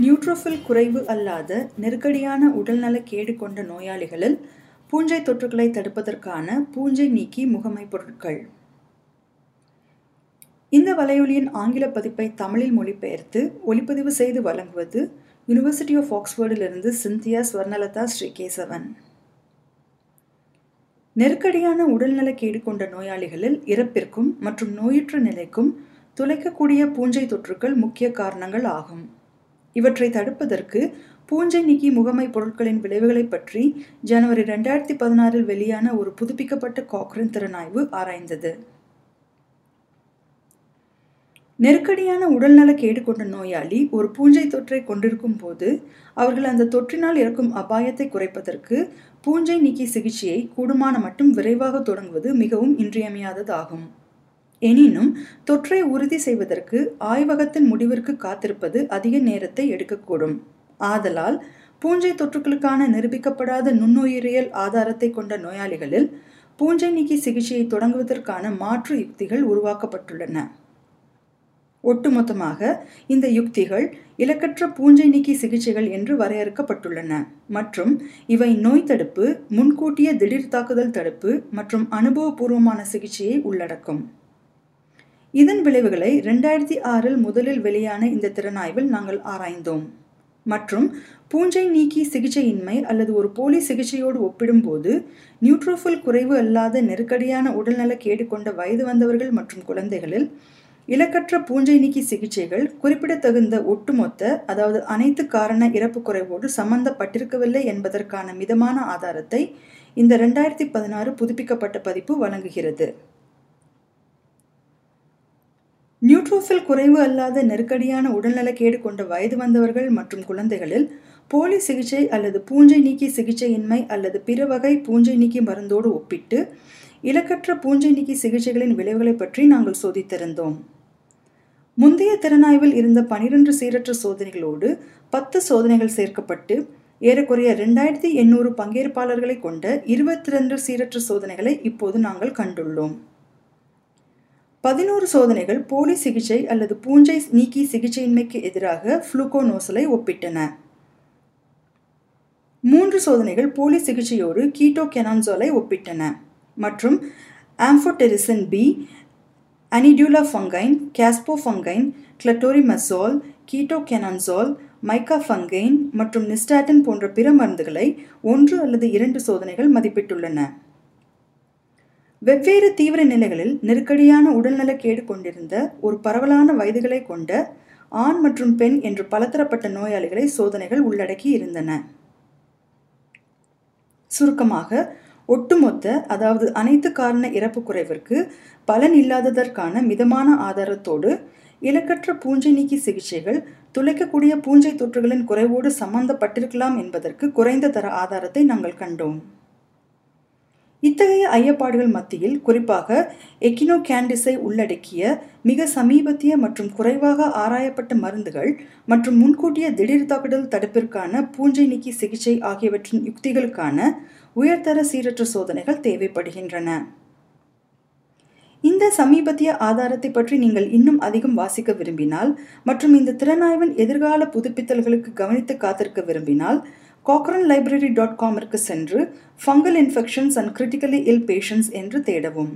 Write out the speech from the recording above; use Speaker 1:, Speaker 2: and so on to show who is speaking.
Speaker 1: Neutrophil குறைவு அல்லாத நெருக்கடியான உடல்நலக் கேடு கொண்ட நோயாளிகளில் பூஞ்சை தொற்றுகளை தடுப்பதற்கான பூஞ்சை நீக்கி முகமை பொருட்கள். இந்த வலையொலியின் ஆங்கில பதிப்பை தமிழில் மொழிபெயர்த்து ஒளிப்பதிவு செய்து வழங்குவது யுனிவர்சிட்டி ஆஃப் ஆக்ஸ்போர்டிலிருந்து சிந்தியா ஸ்வர்ணலதா ஸ்ரீகேசவன் நெருக்கடியான உடல்நலக் கேடு கொண்ட நோயாளிகளில் இறப்பிற்கும் மற்றும் நோயுற்ற நிலைக்கும் துளைக்கக்கூடிய பூஞ்சை தொற்றுக்கள் முக்கிய காரணங்கள் ஆகும். இவற்றை தடுப்பதற்கு பூஞ்சை நீக்கி முகமை பொருட்களின் விளைவுகளை பற்றி ஜனவரி ரெண்டாயிரத்தி பதினாறில் வெளியான ஒரு புதுப்பிக்கப்பட்ட காக்ரின் திறனாய்வு ஆராய்ந்தது. நெருக்கடியான உடல்நல கேடு கொண்ட நோயாளி ஒரு பூஞ்சை தொற்றை கொண்டிருக்கும் போது அவர்கள் அந்த தொற்றினால் இறக்கும் அபாயத்தை குறைப்பதற்கு பூஞ்சை நீக்கி சிகிச்சையை கூடுமான மட்டும் விரைவாக தொடங்குவது மிகவும் இன்றியமையாததாகும். எனினும் தொற்றை உறுதி செய்வதற்கு ஆய்வகத்தின் முடிவிற்கு காத்திருப்பது அதிக நேரத்தை எடுக்கக்கூடும். ஆதலால் பூஞ்சை தொற்றுகளுக்கான நிரூபிக்கப்படாத நுண்ணுயிரியல் ஆதாரத்தை கொண்ட நோயாளிகளில் பூஞ்சை நீக்கி சிகிச்சையை தொடங்குவதற்கான மாற்று யுக்திகள் உருவாக்கப்பட்டுள்ளன. ஒட்டுமொத்தமாக இந்த யுக்திகள் இலக்கற்ற பூஞ்சை நீக்கி சிகிச்சைகள் என்று வரையறுக்கப்பட்டுள்ளன மற்றும் இவை நோய் தடுப்பு முன்கூட்டிய திடீர் தாக்குதல் தடுப்பு மற்றும் அனுபவபூர்வமான சிகிச்சையை உள்ளடக்கும். இதன் விளைவுகளை ரெண்டாயிரத்தி ஆறில் முதலில் வெளியான இந்த திறனாய்வில் நாங்கள் ஆராய்ந்தோம். மற்றும் பூஞ்சை நீக்கி சிகிச்சையின்மை அல்லது ஒரு போலி சிகிச்சையோடு ஒப்பிடும்போது நியூட்ரோஃபில் குறைவு அல்லாத நெருக்கடியான உடல்நல கேடு கொண்ட வயது வந்தவர்கள் மற்றும் குழந்தைகளில் இலக்கற்ற பூஞ்சை நீக்கி சிகிச்சைகள் குறிப்பிடத்தகுந்த ஒட்டுமொத்த அதாவது அனைத்து காரண இறப்பு குறைவோடு சம்பந்தப்பட்டிருக்கவில்லை என்பதற்கான மிதமான ஆதாரத்தை இந்த ரெண்டாயிரத்தி பதினாறு புதுப்பிக்கப்பட்ட பதிப்பு வழங்குகிறது. நியூட்ரோஃபில் குறைவு அல்லாத நெருக்கடியான உடல்நலக்கேடு கொண்ட வயது வந்தவர்கள் மற்றும் குழந்தைகளில் போலி சிகிச்சை அல்லது பூஞ்சை நீக்கி சிகிச்சையின்மை அல்லது பிற வகை பூஞ்சை நீக்கி மருந்தோடு ஒப்பிட்டு இலக்கற்ற பூஞ்சை நீக்கி சிகிச்சைகளின் விளைவுகளை பற்றி நாங்கள் சோதித்திருந்தோம். முந்தைய திறனாய்வில் இருந்த பனிரெண்டு சீரற்ற சோதனைகளோடு பத்து சோதனைகள் சேர்க்கப்பட்டு ஏறக்குறைய ரெண்டாயிரத்தி எண்ணூறு பங்கேற்பாளர்களை கொண்ட இருபத்தி ரெண்டு சீரற்ற சோதனைகளை இப்போது நாங்கள் கண்டுள்ளோம். பதினோரு சோதனைகள் போலி சிகிச்சை அல்லது பூஞ்சை நீக்கி சிகிச்சையின்மைக்கு எதிராக ஃப்ளூகோனோசலை ஒப்பிட்டன. மூன்று சோதனைகள் போலி சிகிச்சையோடு கீட்டோ கெனான்சோலை ஒப்பிட்டன மற்றும் ஆம்ஃபோடெரிசன் பி அனிடியூலா ஃபங்கைன் கேஸ்போ ஃபங்கைன் கிளட்டோரிமசோல் கீட்டோ கெனான்சோல் மைக்கா ஃபங்கைன் மற்றும் நிஸ்டாட்டின் போன்ற பிற மருந்துகளை ஒன்று அல்லது இரண்டு சோதனைகள் மதிப்பிட்டுள்ளன. வெவ்வேறு தீவிர நிலைகளில் நெருக்கடியான உடல்நலக்கேடு கொண்டிருந்த ஒரு பரவலான வயதுகளை கொண்ட ஆண் மற்றும் பெண் என்று பலதரப்பட்ட நோயாளிகளை சோதனைகள் உள்ளடக்கி இருந்தன. சுருக்கமாக ஒட்டுமொத்த அதாவது அனைத்து காரண இறப்பு குறைவிற்கு பலன் இல்லாததற்கான மிதமான ஆதாரத்தோடு இலக்கற்ற பூஞ்சை நீக்கி சிகிச்சைகள் துளைக்கக்கூடிய பூஞ்சை தொற்றுகளின் குறைவோடு சம்பந்தப்பட்டிருக்கலாம் என்பதற்கு குறைந்த தர ஆதாரத்தை நாங்கள் கண்டோம். இத்தகைய ஐயப்பாடுகள் மத்தியில் குறிப்பாக எக்கினோ கேண்டிஸை உள்ளடக்கிய மிக சமீபத்திய மற்றும் குறைவாக ஆராயப்பட்ட மருந்துகள் மற்றும் முன்கூட்டிய திடீர் தாக்குதல் தடுப்பிற்கான பூஞ்சை நீக்கி சிகிச்சை ஆகியவற்றின் யுக்திகளுக்கான உயர்தர சீரற்ற சோதனைகள் தேவைப்படுகின்றன. இந்த சமீபத்திய ஆதாரத்தை பற்றி நீங்கள் இன்னும் அதிகம் வாசிக்க விரும்பினால் மற்றும் இந்த திறனாய்வின் எதிர்கால புதுப்பித்தல்களுக்கு கவனித்து காத்திருக்க விரும்பினால் காக்ரன் லைப்ரரி டாட் காமிற்கு சென்று fungal infections and critically ill patients என்று தேடவும்.